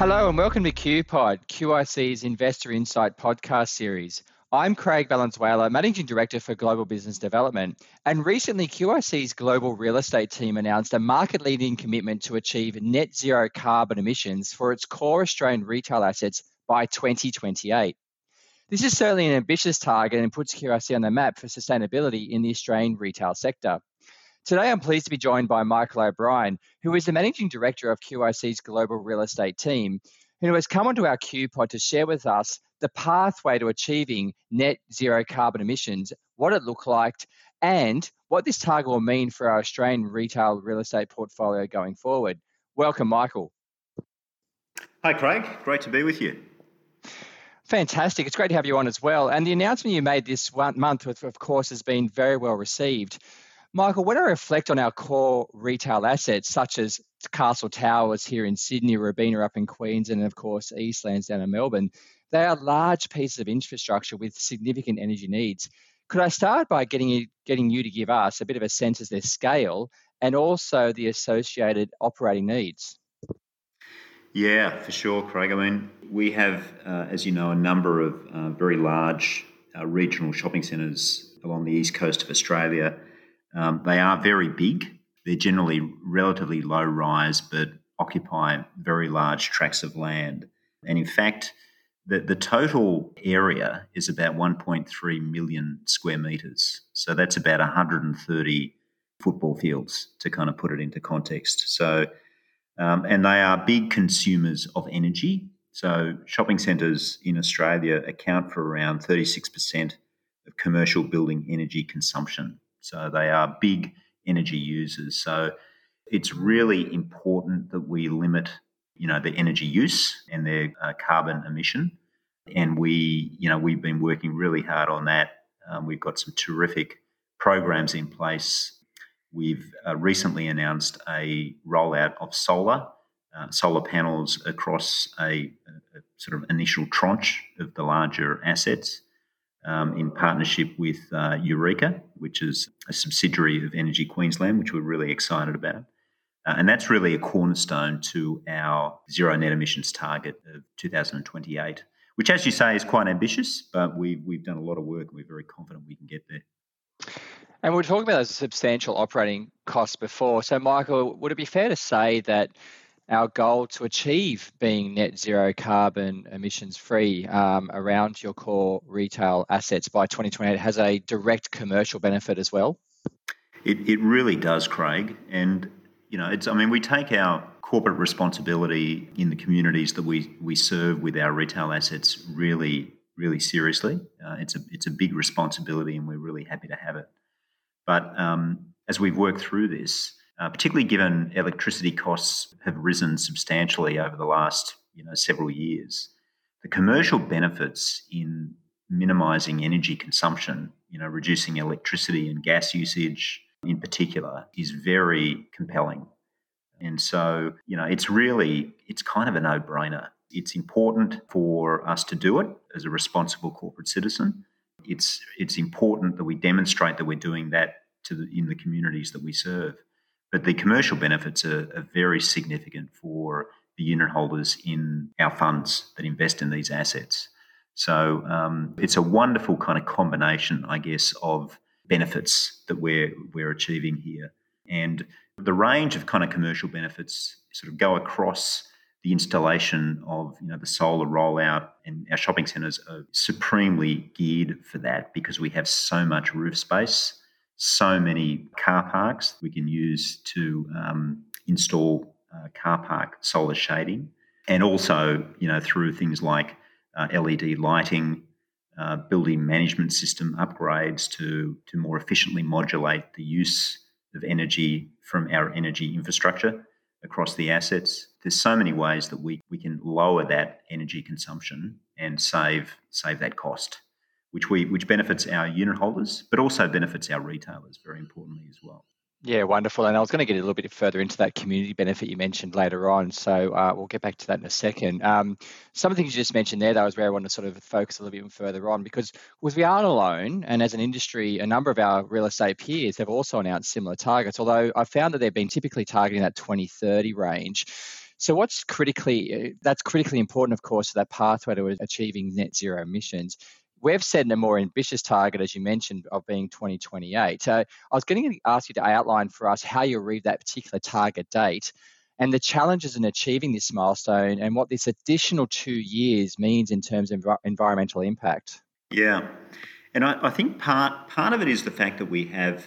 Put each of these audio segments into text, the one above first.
Hello and welcome to QPod, QIC's Investor Insight podcast series. I'm Craig Valenzuela, Managing Director for Global Business Development. And recently, QIC's global real estate team announced a market leading commitment to achieve net zero carbon emissions for its core Australian retail assets by 2028. This is certainly an ambitious target and puts QIC on the map for sustainability in the Australian retail sector. Today, I'm pleased to be joined by Michael O'Brien, who is the Managing Director of QIC's global real estate team, who has come onto our QPod to share with us the pathway to achieving net zero carbon emissions, what it looked like, and what this target will mean for our Australian retail real estate portfolio going forward. Welcome, Michael. Hi, Craig. Great to be with you. Fantastic. It's great to have you on as well. And the announcement you made this one month, of course, has been very well received. Michael, when I reflect on our core retail assets, such as Castle Towers here in Sydney, Robina up in Queens, and of course Eastlands down in Melbourne, they are large pieces of infrastructure with significant energy needs. Could I start by getting you, getting you to give us a bit of a sense of their scale and also the associated operating needs? Yeah, for sure, Craig. I mean, we have, uh, as you know, a number of uh, very large uh, regional shopping centres along the east coast of Australia. Um, they are very big. They're generally relatively low rise, but occupy very large tracts of land. And in fact, the, the total area is about 1.3 million square metres. So that's about 130 football fields to kind of put it into context. So, um, and they are big consumers of energy. So, shopping centres in Australia account for around 36% of commercial building energy consumption. So, they are big energy users. So, it's really important that we limit you know, the energy use and their uh, carbon emission. And we, you know, we've been working really hard on that. Um, we've got some terrific programs in place. We've uh, recently announced a rollout of solar, uh, solar panels across a, a, sort of initial tranche of the larger assets um, in partnership with uh, Yurika, which is a subsidiary of Energy Queensland, which we're really excited about. Uh, and that's really a cornerstone to our zero net emissions target of 2028, which, as you say, is quite ambitious, but we've, we've done a lot of work and we're very confident we can get there. And we are talking about those substantial operating costs before. So, Michael, would it be fair to say that our goal to achieve being net zero carbon emissions free um, around your core retail assets by 2028 has a direct commercial benefit as well? It, it really does, Craig. And you know, it's, I mean, we take our corporate responsibility in the communities that we, we serve with our retail assets really, really seriously. Uh, it's, a, it's a big responsibility and we're really happy to have it. But um, as we've worked through this, uh, particularly given electricity costs have risen substantially over the last you know, several years, the commercial benefits in minimizing energy consumption, you know, reducing electricity and gas usage, in particular is very compelling. And so, you know, it's really, it's kind of a no brainer. It's important for us to do it as a responsible corporate citizen. It's, it's important that we demonstrate that we're doing that to the, in the communities that we serve. But the commercial benefits are, are very significant for the unit holders in our funds that invest in these assets. So um, it's a wonderful kind of combination, I guess, of benefits that we're we're achieving here. And the range of kind of commercial benefits sort of go across the installation of you know the solar rollout and our shopping centres are supremely geared for that because we have so much roof space so many car parks we can use to um, install uh, car park solar shading and also you know through things like uh, led lighting uh, building management system upgrades to, to more efficiently modulate the use of energy from our energy infrastructure across the assets. There's so many ways that we, we can lower that energy consumption and save save that cost, which we which benefits our unit holders, but also benefits our retailers very importantly as well. Yeah, wonderful. And I was going to get a little bit further into that community benefit you mentioned later on. So uh, we'll get back to that in a second. Um, some of the things you just mentioned there, though, is where I want to sort of focus a little bit further on because with we aren't alone, and as an industry, a number of our real estate peers have also announced similar targets, although I found that they've been typically targeting that 2030 range. So, what's critically that's critically important, of course, to that pathway to achieving net zero emissions. We've set a more ambitious target, as you mentioned, of being 2028. So, I was going to ask you to outline for us how you read that particular target date and the challenges in achieving this milestone and what this additional two years means in terms of environmental impact. Yeah. And I, I think part, part of it is the fact that we have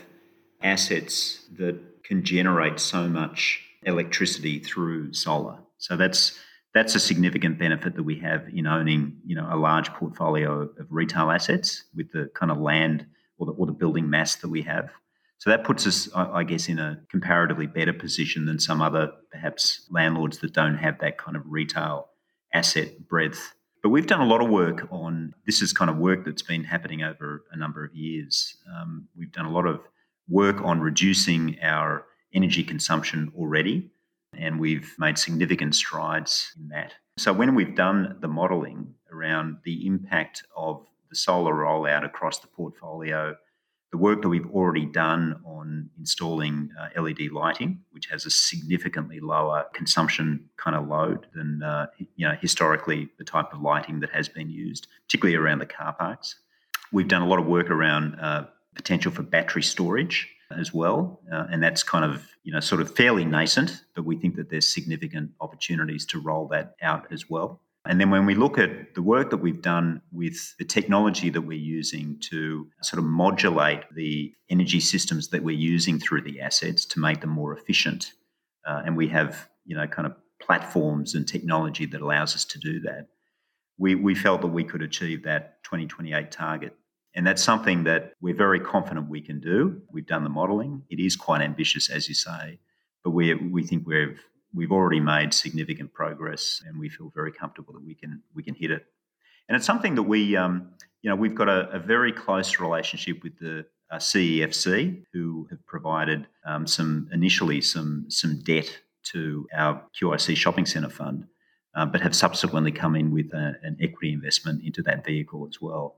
assets that can generate so much electricity through solar. So that's that's a significant benefit that we have in owning, you know, a large portfolio of retail assets with the kind of land or the, or the building mass that we have. So that puts us, I guess, in a comparatively better position than some other perhaps landlords that don't have that kind of retail asset breadth. But we've done a lot of work on this is kind of work that's been happening over a number of years. Um, we've done a lot of work on reducing our energy consumption already, and we've made significant strides in that. So, when we've done the modelling around the impact of the solar rollout across the portfolio, the work that we've already done on installing uh, LED lighting, which has a significantly lower consumption kind of load than uh, you know historically the type of lighting that has been used, particularly around the car parks. We've done a lot of work around uh, potential for battery storage as well, uh, and that's kind of you know sort of fairly nascent, but we think that there's significant opportunities to roll that out as well. And then when we look at the work that we've done with the technology that we're using to sort of modulate the energy systems that we're using through the assets to make them more efficient, uh, and we have you know kind of platforms and technology that allows us to do that, we, we felt that we could achieve that 2028 target. And that's something that we're very confident we can do. We've done the modelling. It is quite ambitious, as you say, but we, we think we've we've already made significant progress, and we feel very comfortable that we can we can hit it. And it's something that we, um, you know, we've got a, a, very close relationship with the uh, CEFC, who have provided um, some initially some some debt to our QIC shopping centre fund, uh, but have subsequently come in with a, an equity investment into that vehicle as well.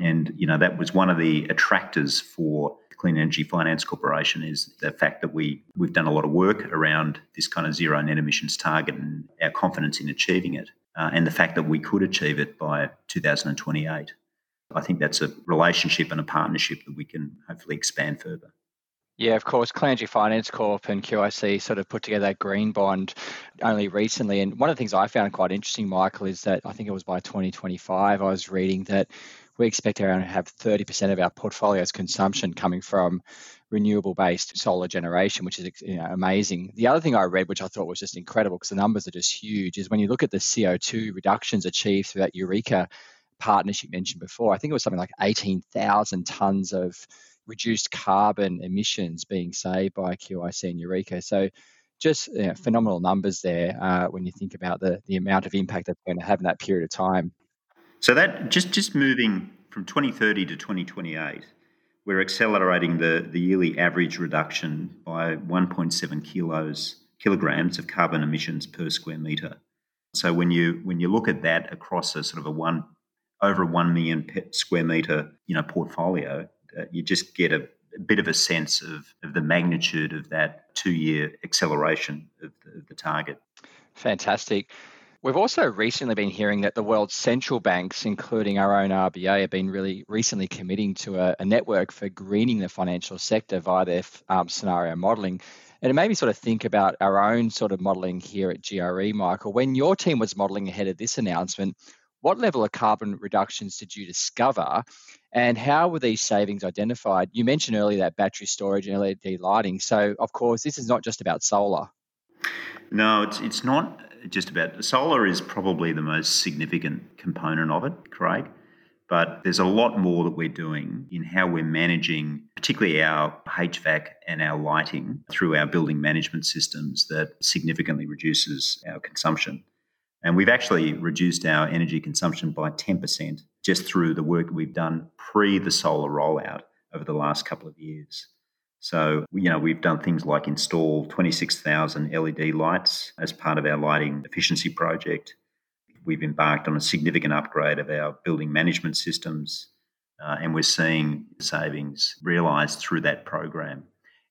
And you know that was one of the attractors for Clean Energy Finance Corporation is the fact that we we've done a lot of work around this kind of zero net emissions target and our confidence in achieving it, uh, and the fact that we could achieve it by 2028. I think that's a relationship and a partnership that we can hopefully expand further. Yeah, of course. Clean Energy Finance Corp and QIC sort of put together that green bond only recently. And one of the things I found quite interesting, Michael, is that I think it was by 2025, I was reading that we expect around to have 30% of our portfolio's consumption coming from renewable based solar generation, which is you know, amazing. The other thing I read, which I thought was just incredible because the numbers are just huge, is when you look at the CO2 reductions achieved through that Yurika partnership mentioned before, I think it was something like 18,000 tons of reduced carbon emissions being saved by QIC and Yurika. So just you know, phenomenal numbers there uh, when you think about the, the amount of impact that's going to have in that period of time. So that just just moving from 2030 to 2028, we're accelerating the, the yearly average reduction by 1.7 kilos kilograms of carbon emissions per square meter. So when you when you look at that across a sort of a one over a one million square meter you know portfolio, uh, you just get a, a, bit of a sense of, of the magnitude of that two year acceleration of the, of the target. Fantastic. We've also recently been hearing that the world's central banks, including our own RBA, have been really recently committing to a, a network for greening the financial sector via their um, scenario modelling. And it made me sort of think about our own sort of modelling here at GRE, Michael. When your team was modelling ahead of this announcement, what level of carbon reductions did you discover and how were these savings identified? You mentioned earlier that battery storage and LED lighting. So, of course, this is not just about solar. No, it's, it's not just about solar is probably the most significant component of it, Craig. But there's a lot more that we're doing in how we're managing, particularly our HVAC and our lighting through our building management systems that significantly reduces our consumption. And we've actually reduced our energy consumption by 10% just through the work we've done pre the solar rollout over the last couple of years. So, you know, we've done things like install 26,000 LED lights as part of our lighting efficiency project. We've embarked on a significant upgrade of our building management systems, uh, and we're seeing savings realised through that program.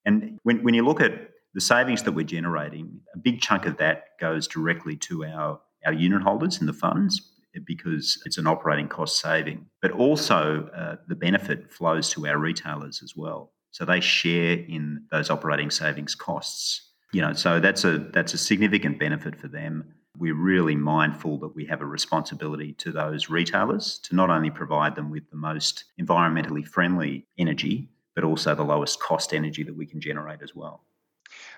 And when, when you look at the savings that we're generating, a big chunk of that goes directly to our, our unit holders in the funds because it's an operating cost saving. But also, uh, the benefit flows to our retailers as well. So they share in those operating savings costs. You know, so that's a that's a significant benefit for them. We're really mindful that we have a responsibility to those retailers to not only provide them with the most environmentally friendly energy, but also the lowest cost energy that we can generate as well.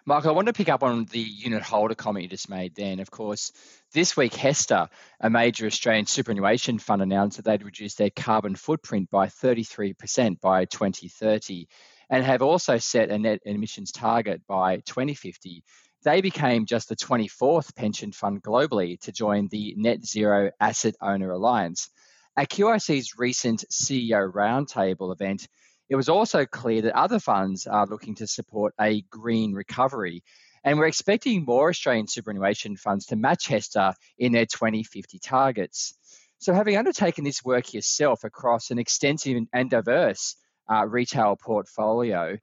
Michael, I want to pick up on the unit holder comment you just made then. Of course, this week, HESTA, a major Australian superannuation fund, announced that they'd reduce their carbon footprint by 33% by 2030 and have also set a net emissions target by 2050. They became just the 24th pension fund globally to join the Net Zero Asset Owner Alliance. At QIC's recent CEO Roundtable event, it was also clear that other funds are looking to support a green recovery. And we're expecting more Australian superannuation funds to match HESTA in their 2050 targets. So, having undertaken this work yourself across an extensive and diverse uh, retail portfolio,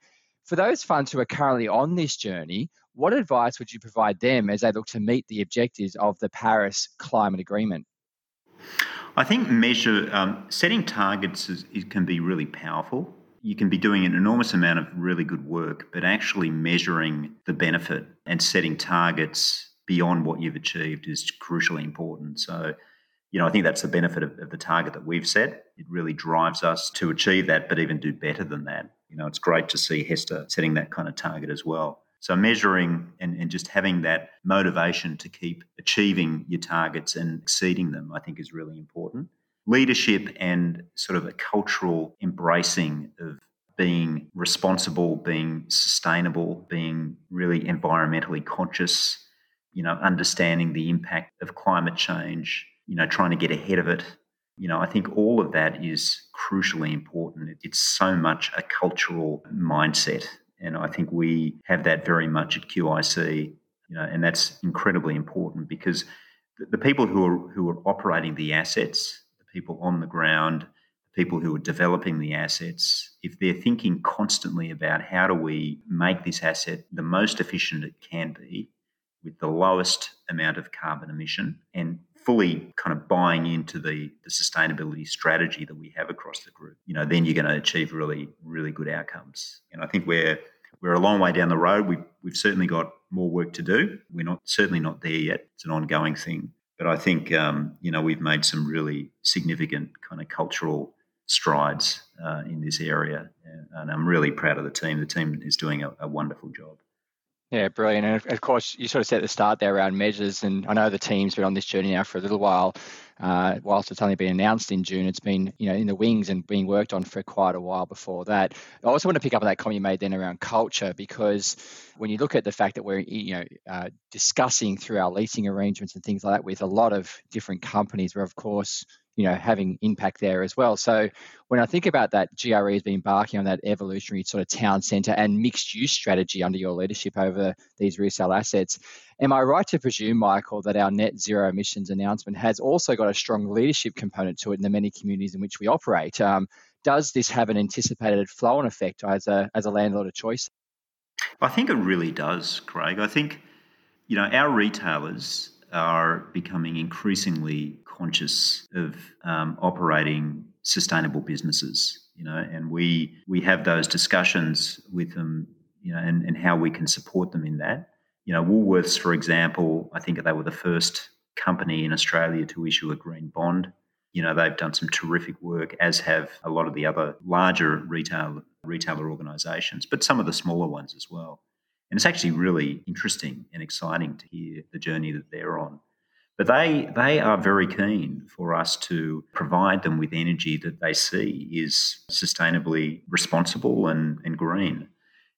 for those funds who are currently on this journey, what advice would you provide them as they look to meet the objectives of the Paris Climate Agreement? I think measure um, setting targets is, can be really powerful you can be doing an enormous amount of really good work, but actually measuring the benefit and setting targets beyond what you've achieved is crucially important. So, you know, I think that's the benefit of, of, the target that we've set. It really drives us to achieve that, but even do better than that. You know, it's great to see HESTA setting that kind of target as well. So, measuring and, and just having that motivation to keep achieving your targets and exceeding them, I think is really important leadership and sort of a cultural embracing of being responsible, being sustainable, being really environmentally conscious, you know, understanding the impact of climate change, you know, trying to get ahead of it. You know, I think all of that is crucially important. It's so much a cultural mindset. And I think we have that very much at QIC, you know, and that's incredibly important because the people who are who are operating the assets the people on the ground, the people who are developing the assets, if they're thinking constantly about how do we make this asset the most efficient it can be with the lowest amount of carbon emission and fully kind of buying into the, the sustainability strategy that we have across the group, you know, then you're going to achieve really, really good outcomes. And I think we're we're a long way down the road. We've, we've certainly got more work to do. We're not certainly not there yet. It's an ongoing thing. But I think um, you know we've made some really significant kind of cultural strides uh, in this area, and I'm really proud of the team. The team is doing a, a wonderful job. Yeah, brilliant. And of course, you sort of set the start there around measures. And I know the team's been on this journey now for a little while. Uh, whilst it's only been announced in June, it's been you know in the wings and being worked on for quite a while before that. I also want to pick up on that comment you made then around culture because when you look at the fact that we're you know uh, discussing through our leasing arrangements and things like that with a lot of different companies, where of course you know having impact there as well. So when I think about that, GRE has been embarking on that evolutionary sort of town centre and mixed use strategy under your leadership over these resale assets. Am I right to presume, Michael, that our net zero emissions announcement has also got a strong leadership component to it in the many communities in which we operate? Um, does this have an anticipated flow on effect as a as a landlord of choice? I think it really does, Craig. I think you know our retailers are becoming increasingly conscious of um, operating sustainable businesses. You know, and we we have those discussions with them. You know, and, and how we can support them in that. You know, Woolworths, for example, I think they were the first company in Australia to issue a green bond. You know, they've done some terrific work, as have a lot of the other larger retail retailer organisations, but some of the smaller ones as well. And it's actually really interesting and exciting to hear the journey that they're on. But they, they are very keen for us to provide them with energy that they see is sustainably responsible and, and green.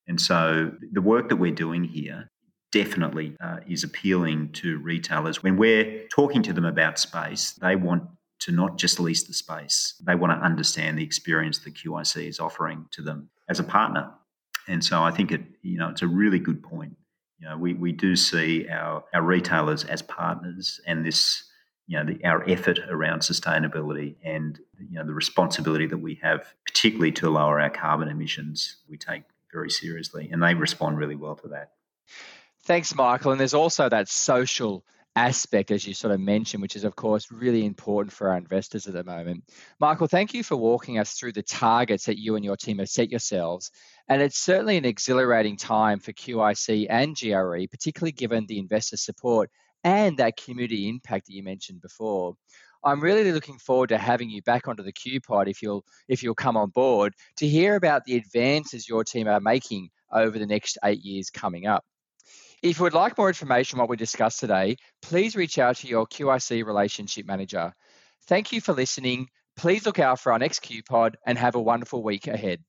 And so the work that we're doing here definitely uh, is appealing to retailers. When we're talking to them about space, they want to not just lease the space, they want to understand the experience that QIC is offering to them as a partner. And so I think it, you know, it's a really good point. You know, we, we do see our, our retailers as partners and this, you know, the, our effort around sustainability and, you know, the responsibility that we have, particularly to lower our carbon emissions, we take very seriously. And they respond really well to that. Thanks, Michael. And there's also that social aspect, as you sort of mentioned, which is, of course, really important for our investors at the moment. Michael, thank you for walking us through the targets that you and your team have set yourselves. And it's certainly an exhilarating time for QIC and GRE, particularly given the investor support and that community impact that you mentioned before. I'm really looking forward to having you back onto the Q pod if you'll if you'll come on board to hear about the advances your team are making over the next eight years coming up. If you would like more information on what we discussed today, please reach out to your QIC relationship manager. Thank you for listening. Please look out for our next Q pod and have a wonderful week ahead.